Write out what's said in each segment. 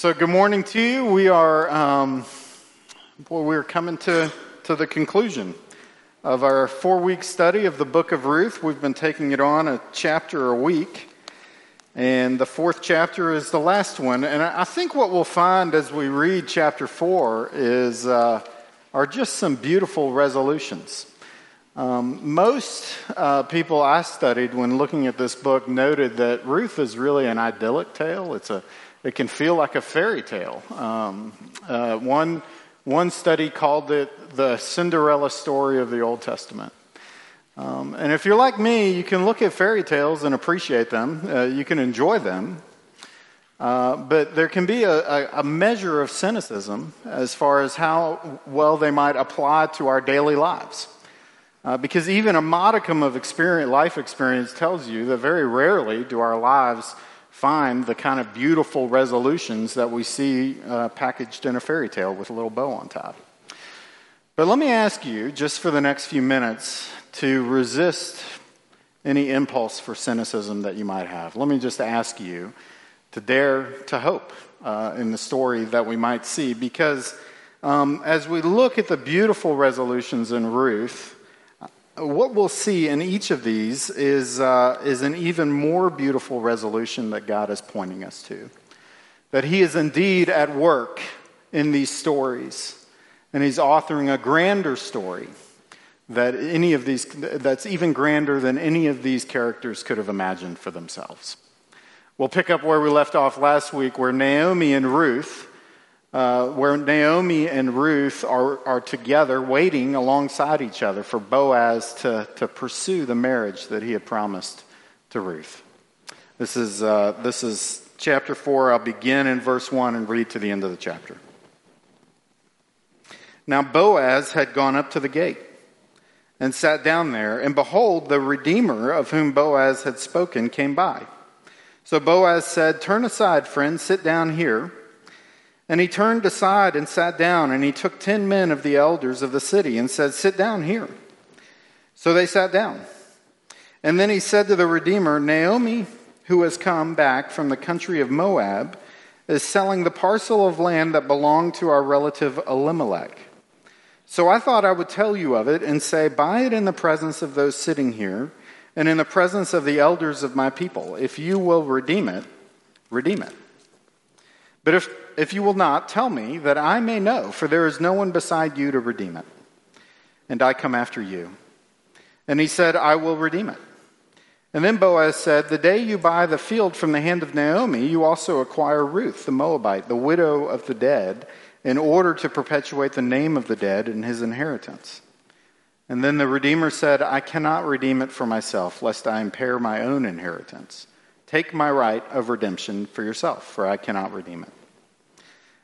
So, good morning to you. We are, um, boy, we're coming to, to the conclusion of our four week study of the book of Ruth. We've been taking it on a chapter a week, and the fourth chapter is the last one. And I think what we'll find as we read chapter four is, uh, are just some beautiful resolutions. Um, most uh, people I studied when looking at this book noted that Ruth is really an idyllic tale. It's a it can feel like a fairy tale. Um, uh, one, one study called it the Cinderella story of the Old Testament. Um, and if you're like me, you can look at fairy tales and appreciate them, uh, you can enjoy them. Uh, but there can be a, a, a, measure of cynicism as far as how well they might apply to our daily lives. Uh, because even a modicum of experience, life experience tells you that very rarely do our lives find the kind of beautiful resolutions that we see uh, packaged in a fairy tale with a little bow on top. But let me ask you, just for the next few minutes, to resist any impulse for cynicism that you might have. Let me just ask you to dare to hope uh, in the story that we might see, because um, as we look at the beautiful resolutions in Ruth, what we'll see in each of these is, uh, is an even more beautiful resolution that God is pointing us to. That He is indeed at work in these stories, and He's authoring a grander story that any of these, that's even grander than any of these characters could have imagined for themselves. We'll pick up where we left off last week, where Naomi and Ruth uh, where Naomi and Ruth are, are together waiting alongside each other for Boaz to, to pursue the marriage that he had promised to Ruth. This is, uh, this is chapter 4. I'll begin in verse 1 and read to the end of the chapter. Now Boaz had gone up to the gate and sat down there, and behold, the Redeemer of whom Boaz had spoken came by. So Boaz said, Turn aside, friend, sit down here. And he turned aside and sat down, and he took ten men of the elders of the city and said, Sit down here. So they sat down. And then he said to the Redeemer, Naomi, who has come back from the country of Moab, is selling the parcel of land that belonged to our relative Elimelech. So I thought I would tell you of it and say, Buy it in the presence of those sitting here and in the presence of the elders of my people. If you will redeem it, redeem it. But if, if you will not, tell me that I may know, for there is no one beside you to redeem it. And I come after you. And he said, I will redeem it. And then Boaz said, The day you buy the field from the hand of Naomi, you also acquire Ruth, the Moabite, the widow of the dead, in order to perpetuate the name of the dead in his inheritance. And then the Redeemer said, I cannot redeem it for myself, lest I impair my own inheritance. Take my right of redemption for yourself, for I cannot redeem it.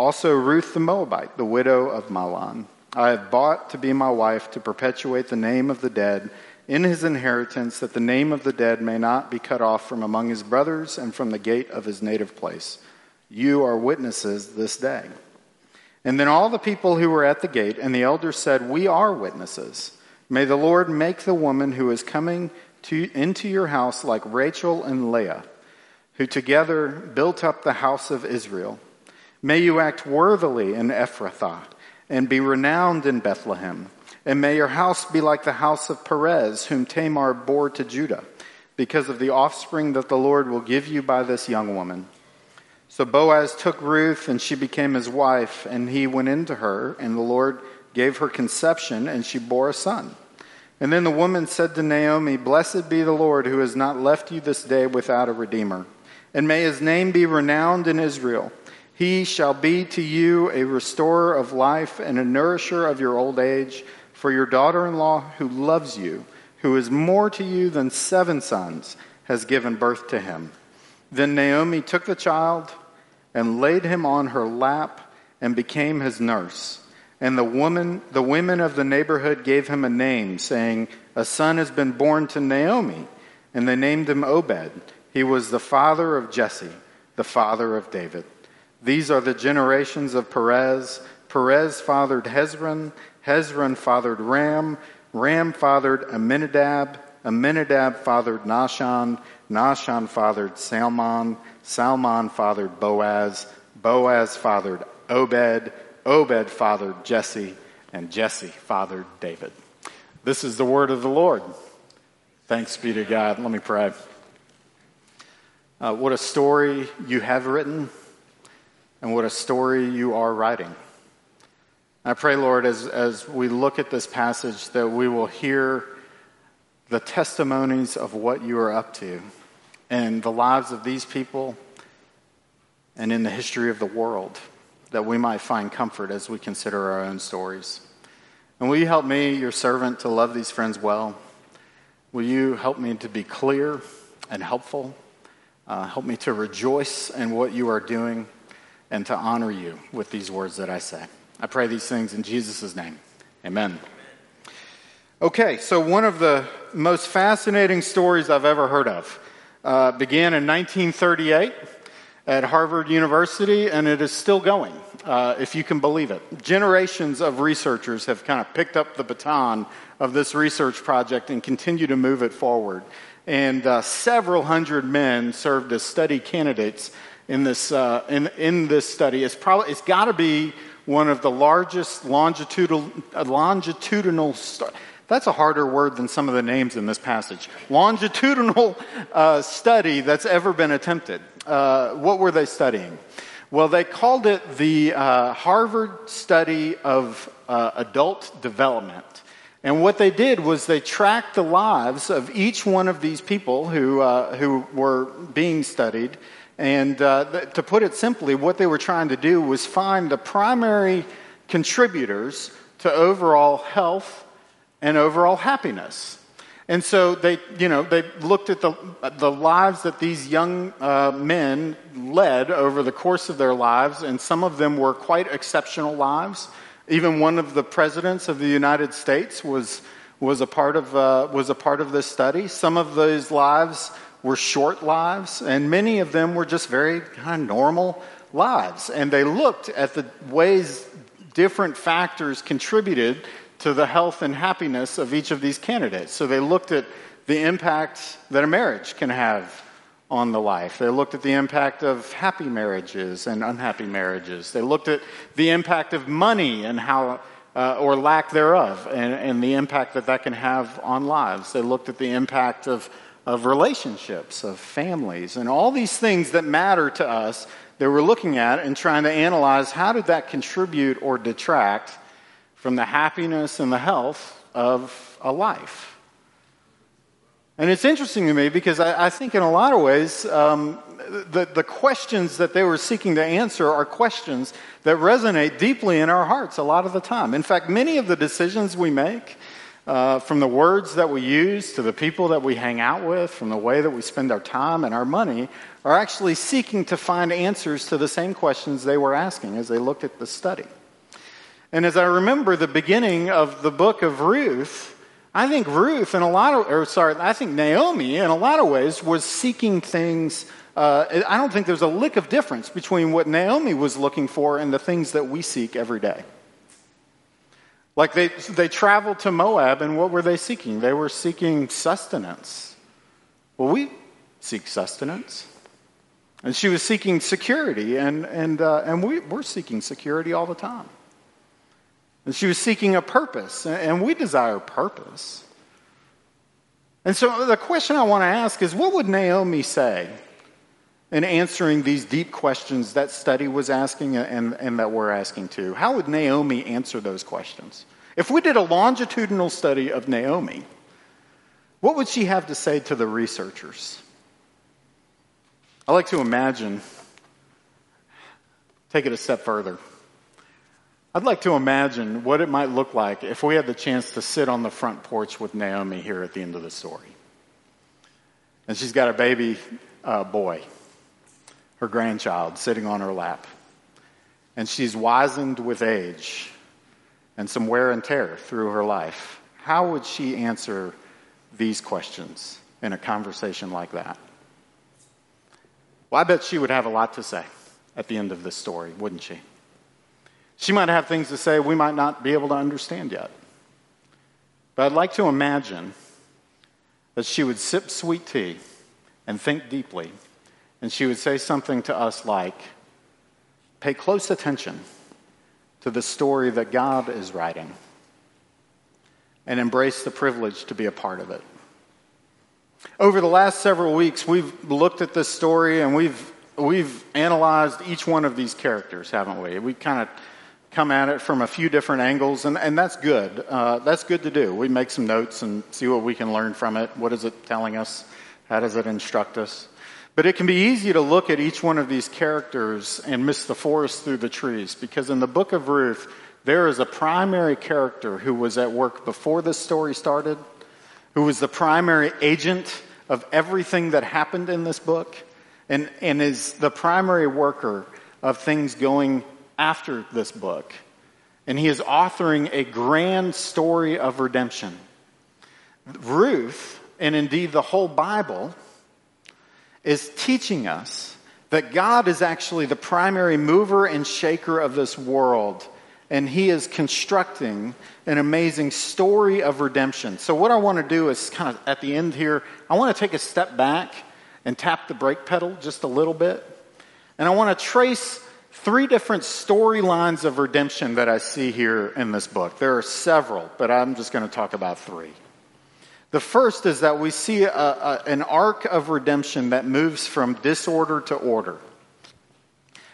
also Ruth the Moabite, the widow of Mahlon. I have bought to be my wife to perpetuate the name of the dead in his inheritance, that the name of the dead may not be cut off from among his brothers and from the gate of his native place. You are witnesses this day. And then all the people who were at the gate and the elders said, We are witnesses. May the Lord make the woman who is coming to, into your house like Rachel and Leah, who together built up the house of Israel. May you act worthily in Ephrathah and be renowned in Bethlehem. And may your house be like the house of Perez, whom Tamar bore to Judah, because of the offspring that the Lord will give you by this young woman. So Boaz took Ruth, and she became his wife, and he went into her, and the Lord gave her conception, and she bore a son. And then the woman said to Naomi, Blessed be the Lord who has not left you this day without a redeemer. And may his name be renowned in Israel. He shall be to you a restorer of life and a nourisher of your old age. For your daughter in law, who loves you, who is more to you than seven sons, has given birth to him. Then Naomi took the child and laid him on her lap and became his nurse. And the woman, the women of the neighborhood gave him a name, saying, A son has been born to Naomi. And they named him Obed. He was the father of Jesse, the father of David. These are the generations of Perez. Perez fathered Hezron. Hezron fathered Ram. Ram fathered Amminadab. Amminadab fathered Nahshon. Nahshon fathered Salmon. Salmon fathered Boaz. Boaz fathered Obed. Obed fathered Jesse. And Jesse fathered David. This is the word of the Lord. Thanks be to God. Let me pray. Uh, what a story you have written, and what a story you are writing. I pray, Lord, as, as we look at this passage, that we will hear the testimonies of what you are up to in the lives of these people and in the history of the world, that we might find comfort as we consider our own stories. And will you help me, your servant, to love these friends well? Will you help me to be clear and helpful? Uh, help me to rejoice in what you are doing and to honor you with these words that I say. I pray these things in Jesus' name. Amen. Okay, so one of the most fascinating stories I've ever heard of uh, began in 1938 at Harvard University, and it is still going, uh, if you can believe it. Generations of researchers have kind of picked up the baton of this research project and continue to move it forward and uh, several hundred men served as study candidates in this, uh, in, in this study. It's, probably, it's got to be one of the largest longitudinal, uh, longitudinal that's a harder word than some of the names in this passage. Longitudinal uh, study that's ever been attempted. Uh, what were they studying? Well, they called it the uh, Harvard Study of uh, Adult Development. And what they did was they tracked the lives of each one of these people who, who were being studied. And uh, th- to put it simply, what they were trying to do was find the primary contributors to overall health and overall happiness. And so they, you know, they looked at the, the lives that these young uh, men led over the course of their lives, and some of them were quite exceptional lives. Even one of the presidents of the United States was, was, a, part of, uh, was a part of this study. Some of those lives were short lives, and many of them were just very kind of normal lives. And they looked at the ways different factors contributed to the health and happiness of each of these candidates. So they looked at the impact that a marriage can have on the life. They looked at the impact of happy marriages and unhappy marriages. They looked at the impact of money and how, uh, or lack thereof, and, and the impact that that can have on lives. They looked at the impact of, of relationships, of families, and all these things that matter to us that we're looking at and trying to analyze how did that contribute or detract from the happiness and the health of a life. And it's interesting to me because I, I think in a lot of ways, um, the, the questions that they were seeking to answer are questions that resonate deeply in our hearts a lot of the time. In fact, many of the decisions we make, uh, from the words that we use to the people that we hang out with, from the way that we spend our time and our money, are actually seeking to find answers to the same questions they were asking as they looked at the study. And as I remember the beginning of the book of Ruth, I think Ruth, in a lot of, or sorry, I think Naomi, in a lot of ways, was seeking things. Uh, I don't think there's a lick of difference between what Naomi was looking for and the things that we seek every day. Like they, they traveled to Moab, and what were they seeking? They were seeking sustenance. Well, we seek sustenance. And she was seeking security, and, and, uh, and we, we're seeking security all the time. And she was seeking a purpose, and we desire purpose. And so the question I want to ask is what would Naomi say in answering these deep questions that study was asking and, and that we're asking too? How would Naomi answer those questions? If we did a longitudinal study of Naomi, what would she have to say to the researchers? I like to imagine, take it a step further. I'd like to imagine what it might look like if we had the chance to sit on the front porch with Naomi here at the end of the story. And she's got a baby uh, boy. Her grandchild sitting on her lap. And she's wizened with age and some wear and tear through her life. How would she answer these questions in a conversation like that? Well, I bet she would have a lot to say at the end of this story, wouldn't she? She might have things to say we might not be able to understand yet. But I'd like to imagine that she would sip sweet tea and think deeply, and she would say something to us like, Pay close attention to the story that God is writing and embrace the privilege to be a part of it. Over the last several weeks, we've looked at this story and we've, we've analyzed each one of these characters, haven't we? We kind of come at it from a few different angles, and, and that's good. Uh, that's good to do. We make some notes and see what we can learn from it. What is it telling us? How does it instruct us? But it can be easy to look at each one of these characters and miss the forest through the trees, because in the book of Ruth, there is a primary character who was at work before this story started, who was the primary agent of everything that happened in this book, and, and is the primary worker of things going after this book. And he is authoring a grand story of redemption. Ruth, and indeed the whole Bible, is teaching us that God is actually the primary mover and shaker of this world. And he is constructing an amazing story of redemption. So, what I want to do is kind of at the end here, I want to take a step back and tap the brake pedal just a little bit. And I want to trace three different storylines of redemption that I see here in this book. There are several, but I'm just going to talk about three. The first is that we see a, a, an arc of redemption that moves from disorder to order.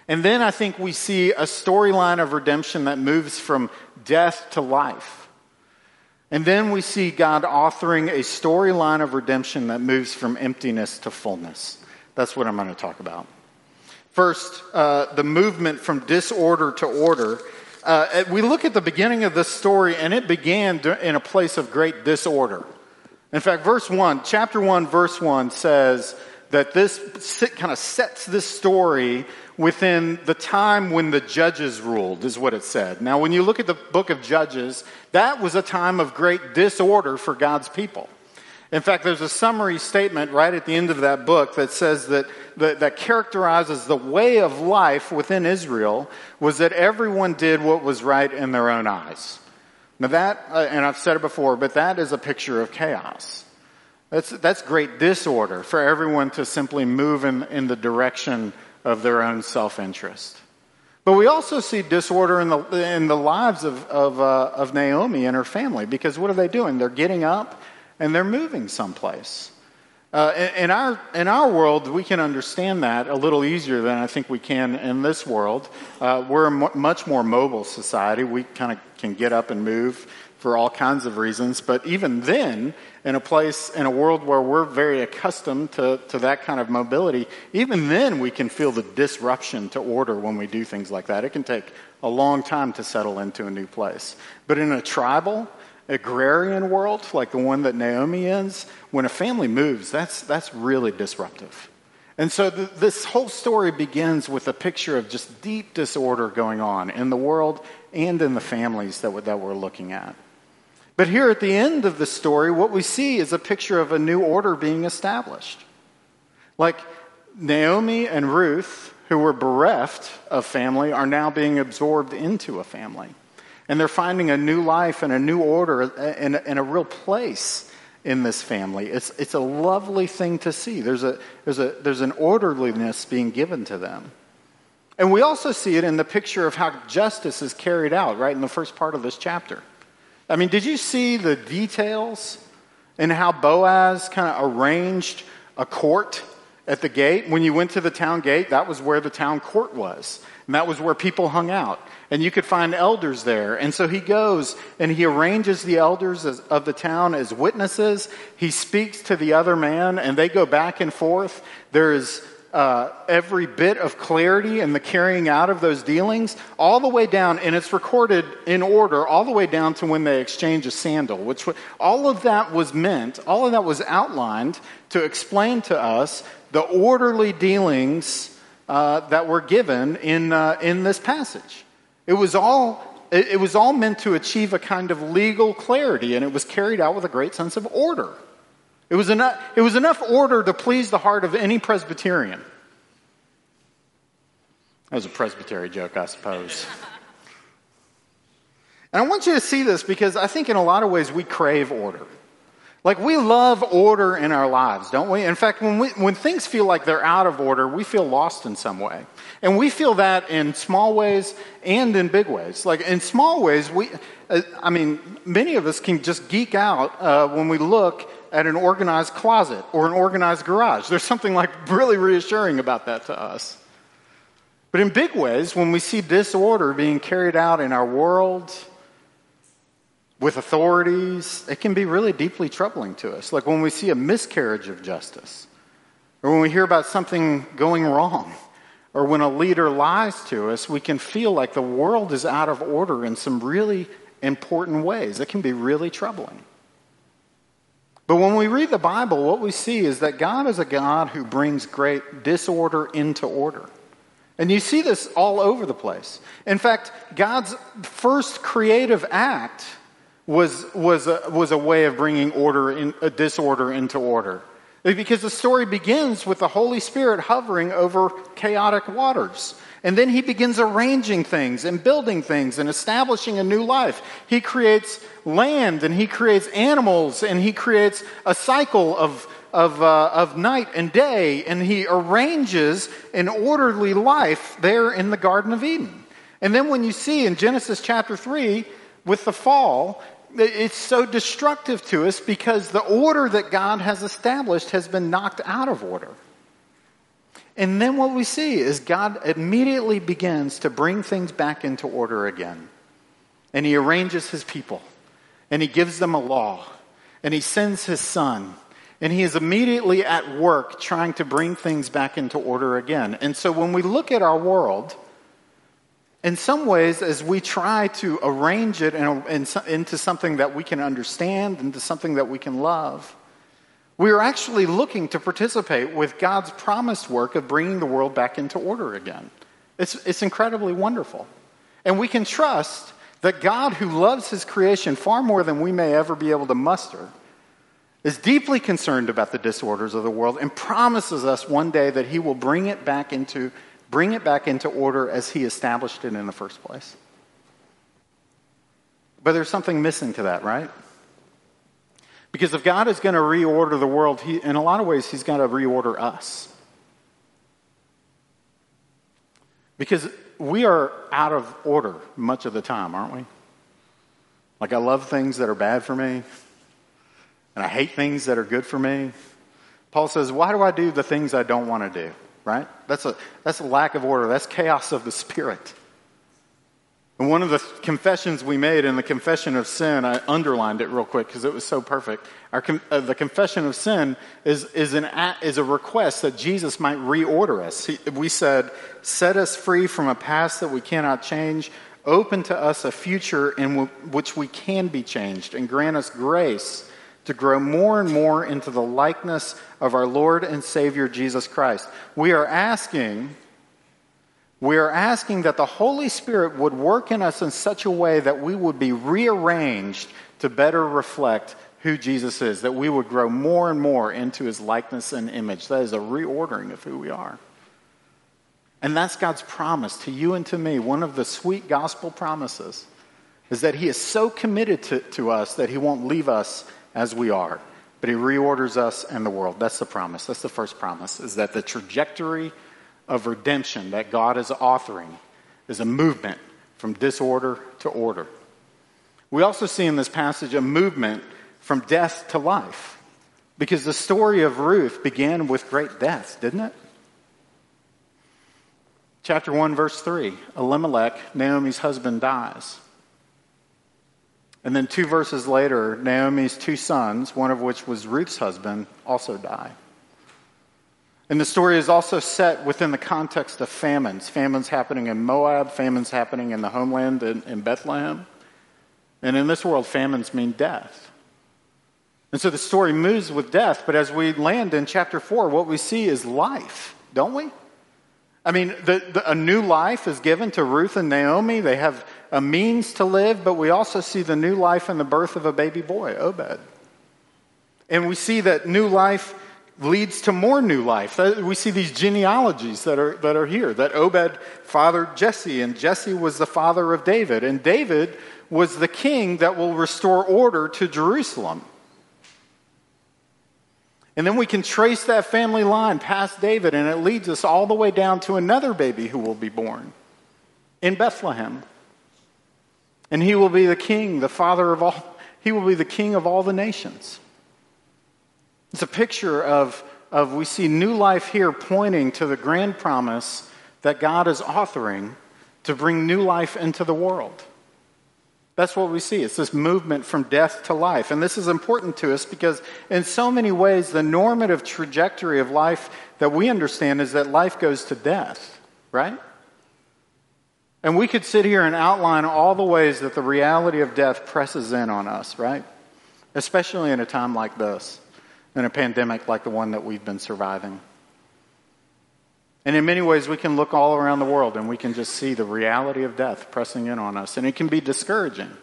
And then I think we see a storyline of redemption that moves from death to life. And then we see God authoring a storyline of redemption that moves from emptiness to fullness. That's what I'm going to talk about. First, uh, the movement from disorder to order. Uh, we look at the beginning of this story, and it began in a place of great disorder. In fact, verse 1, chapter 1, verse 1 says that this kind of sets this story within the time when the judges ruled, is what it said. Now, when you look at the book of Judges, that was a time of great disorder for God's people. In fact, there's a summary statement right at the end of that book that says that, that, that, characterizes the way of life within Israel was that everyone did what was right in their own eyes. Now, that, uh, and I've said it before, but that is a picture of chaos. That's, that's great disorder for everyone to simply move in, in the direction of their own self interest. But we also see disorder in the, in the lives of, of, uh, of Naomi and her family because what are they doing? They're getting up and they're moving someplace. Uh, in, our, in our world, we can understand that a little easier than I think we can in this world. Uh, we're a m- much more mobile society. We kind of can get up and move for all kinds of reasons. But even then, in a place, in a world where we're very accustomed to, to that kind of mobility, even then we can feel the disruption to order when we do things like that. It can take a long time to settle into a new place. But in a tribal, agrarian world, like the one that Naomi is, when a family moves, that's, that's really disruptive. And so th- this whole story begins with a picture of just deep disorder going on in the world and in the families that, that we're looking at. But here at the end of the story, what we see is a picture of a new order being established. Like Naomi and Ruth, who were bereft of family, are now being absorbed into a family. And they're finding a new life and a new order and, and a real place in this family. It's, it's a lovely thing to see. There's, a, there's, a, there's an orderliness being given to them. And we also see it in the picture of how justice is carried out, right, in the first part of this chapter. I mean, did you see the details in how Boaz kind of arranged a court at the gate? When you went to the town gate, that was where the town court was, and that was where people hung out and you could find elders there. And so he goes and he arranges the elders of the town as witnesses. He speaks to the other man, and they go back and forth. There is uh, every bit of clarity in the carrying out of those dealings, all the way down, and it's recorded in order, all the way down to when they exchange a sandal, which all of that was meant, all of that was outlined to explain to us the orderly dealings uh, that were given in, uh, in this passage. It was, all, it, was all meant to achieve a kind of legal clarity, and it was carried out with a great sense of order. It was, enough, it was enough order to please the heart of any Presbyterian. That was a Presbyterian joke, I suppose. And I want you to see this because I think in a lot of ways we crave order. Like we love order in our lives, don't we? In fact, when, we, when things feel like they're out of order, we feel lost in some way. And we feel that in small ways and in big ways. Like in small ways, we, uh, I mean, many of us can just geek out uh, when we look at an organized closet or an organized garage. There's something like really reassuring about that to us. But in big ways, when we see disorder being carried out in our world, with authorities, it can be really deeply troubling to us. Like when we see a miscarriage of justice, or when we hear about something going wrong, or when a leader lies to us, we can feel like the world is out of order in some really important ways. It can be really troubling. But when we read the Bible, what we see is that God is a God who brings great disorder into order. And you see this all over the place. In fact, God's first creative act was, was, a, was a way of bringing order in, a disorder into order. Because the story begins with the Holy Spirit hovering over chaotic waters. And then he begins arranging things and building things and establishing a new life. He creates land and he creates animals and he creates a cycle of, of, uh, of night and day and he arranges an orderly life there in the Garden of Eden. And then when you see in Genesis chapter 3, with the fall, it's so destructive to us because the order that God has established has been knocked out of order. And then what we see is God immediately begins to bring things back into order again. And he arranges his people. And he gives them a law. And he sends his son. And he is immediately at work trying to bring things back into order again. And so when we look at our world, in some ways, as we try to arrange it in a, in, into something that we can understand, into something that we can love, we are actually looking to participate with God's promised work of bringing the world back into order again. It's, it's incredibly wonderful. And we can trust that God, who loves his creation far more than we may ever be able to muster, is deeply concerned about the disorders of the world and promises us one day that he will bring it back into bring it back into order as he established it in the first place. But there's something missing to that, right? Because if God is going to reorder the world, he, in a lot of ways, he's got to reorder us. Because we are out of order much of the time, aren't we? Like, I love things that are bad for me, and I hate things that are good for me. Paul says, Why do I do the things I don't want to do? Right? That's a, that's a lack of order. That's chaos of the spirit. And one of the confessions we made in the confession of sin, I underlined it real quick because it was so perfect. Our, uh, the confession of sin is, is, an, is a request that Jesus might reorder us. He, we said, set us free from a past that we cannot change, open to us a future in w- which we can be changed, and grant us grace to grow more and more into the likeness of our Lord and Savior Jesus Christ. We are asking we are asking that the Holy Spirit would work in us in such a way that we would be rearranged to better reflect who Jesus is, that we would grow more and more into his likeness and image. That is a reordering of who we are. And that's God's promise to you and to me. One of the sweet gospel promises is that he is so committed to, to us that he won't leave us as we are, but he reorders us and the world. That's the promise. That's the first promise, is that the trajectory of redemption that God is authoring is a movement from disorder to order. We also see in this passage a movement from death to life, because the story of Ruth began with great death, didn't it? Chapter 1, verse 3 Elimelech, Naomi's husband, dies. And then two verses later, Naomi's two sons, one of which was Ruth's husband, also die. And the story is also set within the context of famines famines happening in Moab, famines happening in the homeland in, in Bethlehem. And in this world, famines mean death. And so the story moves with death, but as we land in chapter 4, what we see is life, don't we? I mean, the, the, a new life is given to Ruth and Naomi. They have a means to live, but we also see the new life in the birth of a baby boy, Obed. And we see that new life leads to more new life. We see these genealogies that are, that are here that Obed fathered Jesse, and Jesse was the father of David, and David was the king that will restore order to Jerusalem. And then we can trace that family line past David, and it leads us all the way down to another baby who will be born in Bethlehem. And he will be the king, the father of all, he will be the king of all the nations. It's a picture of, of we see new life here pointing to the grand promise that God is authoring to bring new life into the world. That's what we see. It's this movement from death to life. And this is important to us because, in so many ways, the normative trajectory of life that we understand is that life goes to death, right? And we could sit here and outline all the ways that the reality of death presses in on us, right? Especially in a time like this, in a pandemic like the one that we've been surviving. And in many ways, we can look all around the world and we can just see the reality of death pressing in on us. And it can be discouraging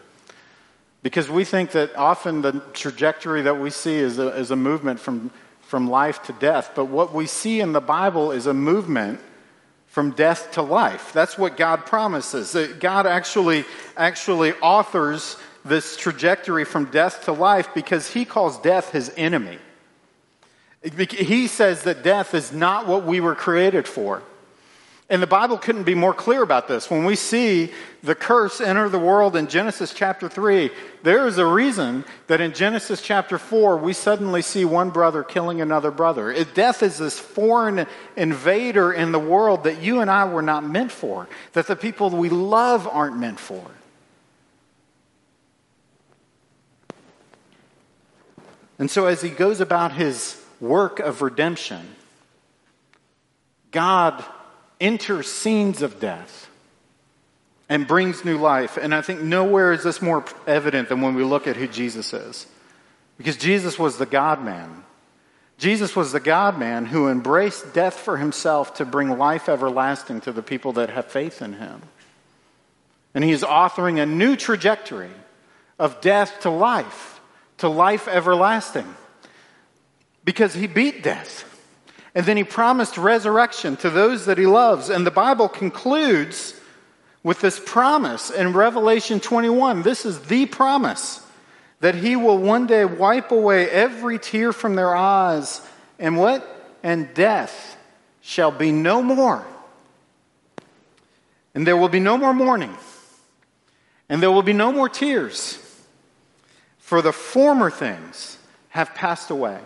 because we think that often the trajectory that we see is a, is a movement from, from life to death. But what we see in the Bible is a movement from death to life. That's what God promises. God actually, actually authors this trajectory from death to life because he calls death his enemy. He says that death is not what we were created for. And the Bible couldn't be more clear about this. When we see the curse enter the world in Genesis chapter 3, there is a reason that in Genesis chapter 4, we suddenly see one brother killing another brother. Death is this foreign invader in the world that you and I were not meant for, that the people we love aren't meant for. And so as he goes about his work of redemption, God enters scenes of death and brings new life. And I think nowhere is this more evident than when we look at who Jesus is. Because Jesus was the God man. Jesus was the God man who embraced death for himself to bring life everlasting to the people that have faith in him. And he is authoring a new trajectory of death to life, to life everlasting because he beat death. And then he promised resurrection to those that he loves. And the Bible concludes with this promise in Revelation 21. This is the promise that he will one day wipe away every tear from their eyes. And what? And death shall be no more. And there will be no more mourning. And there will be no more tears. For the former things have passed away.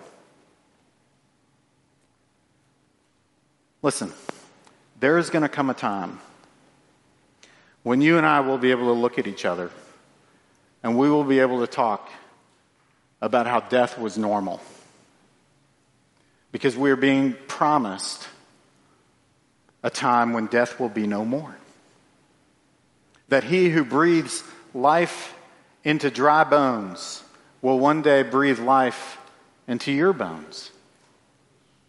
Listen, there is going to come a time when you and I will be able to look at each other and we will be able to talk about how death was normal. Because we are being promised a time when death will be no more. That he who breathes life into dry bones will one day breathe life into your bones.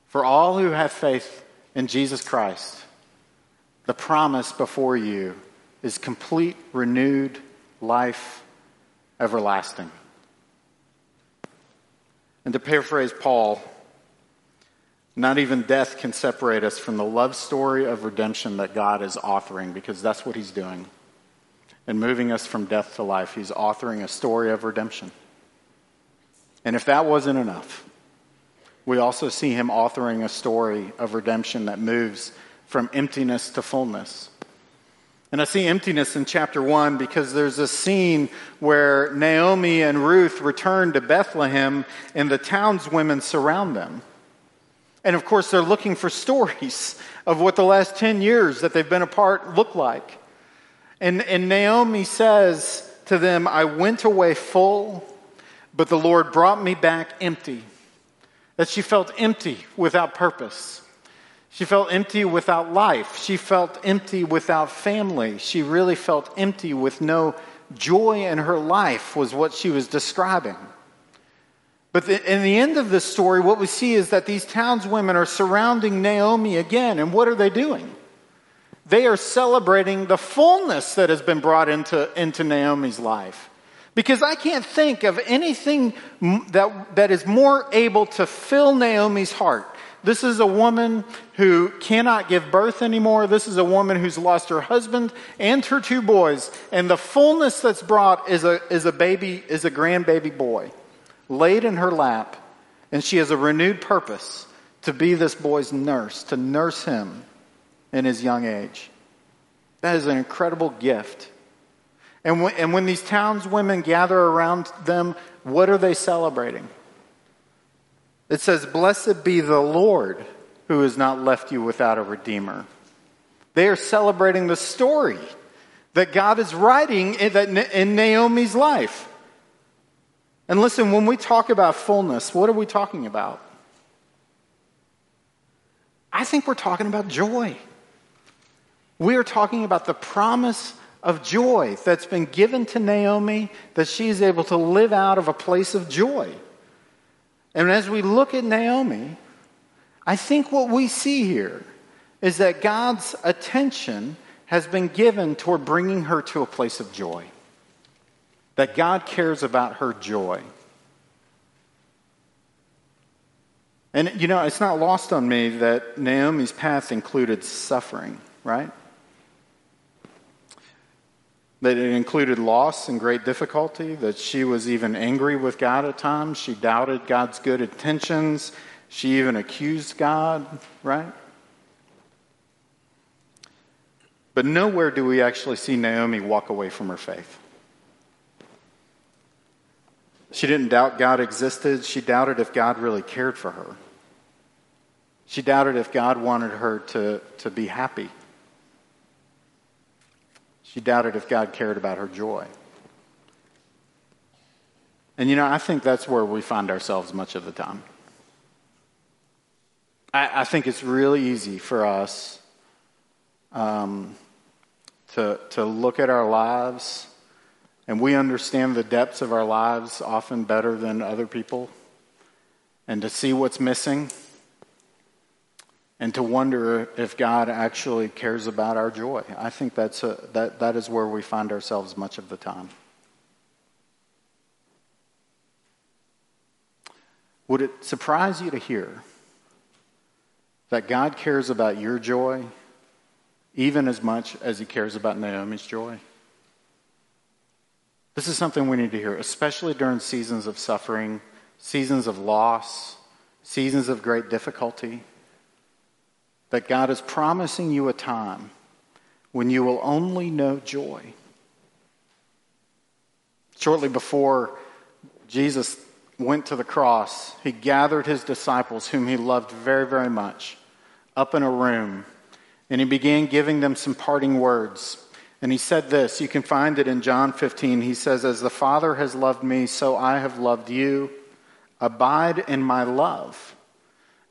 For all who have faith in Jesus Christ, the promise before you is complete, renewed life everlasting. And to paraphrase Paul, not even death can separate us from the love story of redemption that God is authoring, because that's what He's doing. And moving us from death to life, He's authoring a story of redemption. And if that wasn't enough, we also see him authoring a story of redemption that moves from emptiness to fullness. And I see emptiness in chapter one because there's a scene where Naomi and Ruth return to Bethlehem and the townswomen surround them. And of course, they're looking for stories of what the last 10 years that they've been apart look like. And, and Naomi says to them, I went away full, but the Lord brought me back empty that she felt empty without purpose. She felt empty without life. She felt empty without family. She really felt empty with no joy in her life, was what she was describing. But the, in the end of this story, what we see is that these townswomen are surrounding Naomi again. And what are they doing? they are celebrating the fullness that has been brought into, into Naomi's life. Because I can't think of anything that, that is more able to fill Naomi's heart. This is a woman who cannot give birth anymore. This is a woman who's lost her husband and her two boys. And the fullness that's brought is a, is a baby, is a grandbaby boy laid in her lap. And she has a renewed purpose to be this boy's nurse, to nurse him in his young age. That is an incredible gift. And when, and when these townswomen gather around them, what are they celebrating? It says, Blessed be the Lord who has not left you without a redeemer. They are celebrating the story that God is writing in Naomi's life. And listen, when we talk about fullness, what are we talking about? I think we're talking about joy. We are talking about the promise of joy that's been given to Naomi that she is able to live out of a place of joy. And as we look at Naomi, I think what we see here is that God's attention has been given toward bringing her to a place of joy. That God cares about her joy. And, you know, it's not lost on me that Naomi's path included suffering, right? That it included loss and great difficulty, that she was even angry with God at times. She doubted God's good intentions. She even accused God, right? But nowhere do we actually see Naomi walk away from her faith. She didn't doubt God existed. She doubted if God really cared for her. She doubted if God wanted her to, to be happy. She doubted if God cared about her joy. And you know, I think that's where we find ourselves much of the time. I, I think it's really easy for us um, to, to look at our lives, and we understand the depths of our lives often better than other people, and to see what's missing and to wonder if God actually cares about our joy. I think that's a, that, that is where we find ourselves much of the time. Would it surprise you to hear that God cares about your joy even as much as he cares about Naomi's joy? This is something we need to hear, especially during seasons of suffering, seasons of loss, seasons of great difficulty that God is promising you a time when you will only know joy. Shortly before Jesus went to the cross, he gathered his disciples, whom he loved very, very much, up in a room, and he began giving them some parting words. And he said this, you can find it in John 15. He says, As the Father has loved me, so I have loved you. Abide in my love.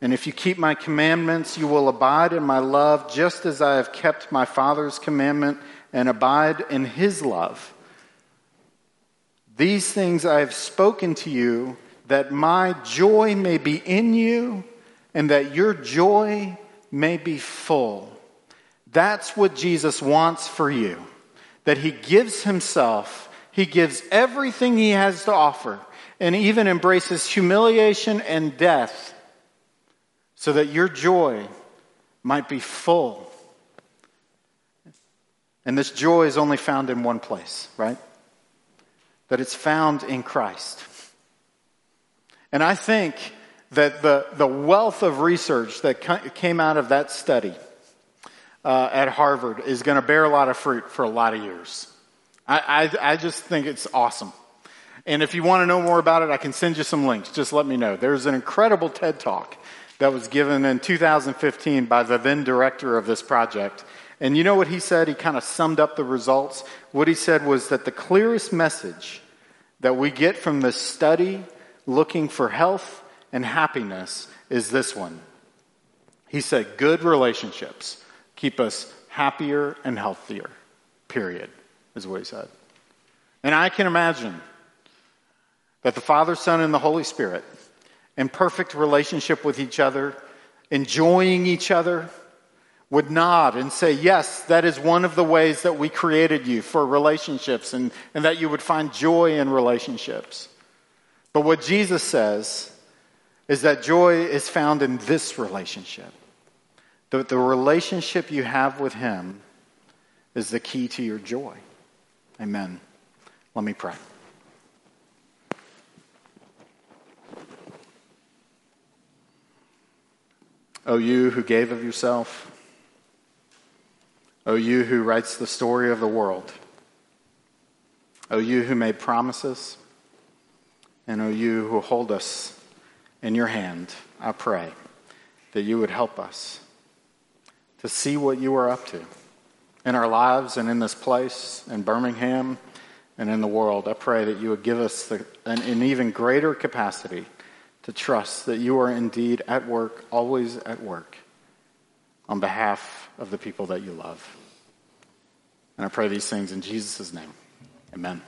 And if you keep my commandments, you will abide in my love, just as I have kept my Father's commandment and abide in his love. These things I have spoken to you, that my joy may be in you, and that your joy may be full. That's what Jesus wants for you. That he gives himself, he gives everything he has to offer, and even embraces humiliation and death so that your joy might be full. And this joy is only found in one place, right? That it's found in Christ. And I think that the, the wealth of research that came out of that study uh, at Harvard is going to bear a lot of fruit for a lot of years. I, I, I just think it's awesome. And if you want to know more about it, I can send you some links. Just let me know. There's an incredible TED talk that was given in 2015 by the then director of this project. And you know what he said? He kind of summed up the results. What he said was that the clearest message that we get from this study looking for health and happiness is this one. He said, Good relationships keep us happier and healthier, period, is what he said. And I can imagine that the Father, Son, and the Holy Spirit in perfect relationship with each other, enjoying each other, would nod and say, Yes, that is one of the ways that we created you for relationships and, and that you would find joy in relationships. But what Jesus says is that joy is found in this relationship. The, the relationship you have with Him is the key to your joy. Amen. Let me pray. O you who gave of yourself, O you who writes the story of the world, O you who made promises, and O you who hold us in your hand, I pray that you would help us to see what you are up to in our lives and in this place, in Birmingham and in the world. I pray that you would give us the, an, an even greater capacity to trust that you are indeed at work, always at work, on behalf of the people that you love. And I pray these things in Jesus' name. Amen.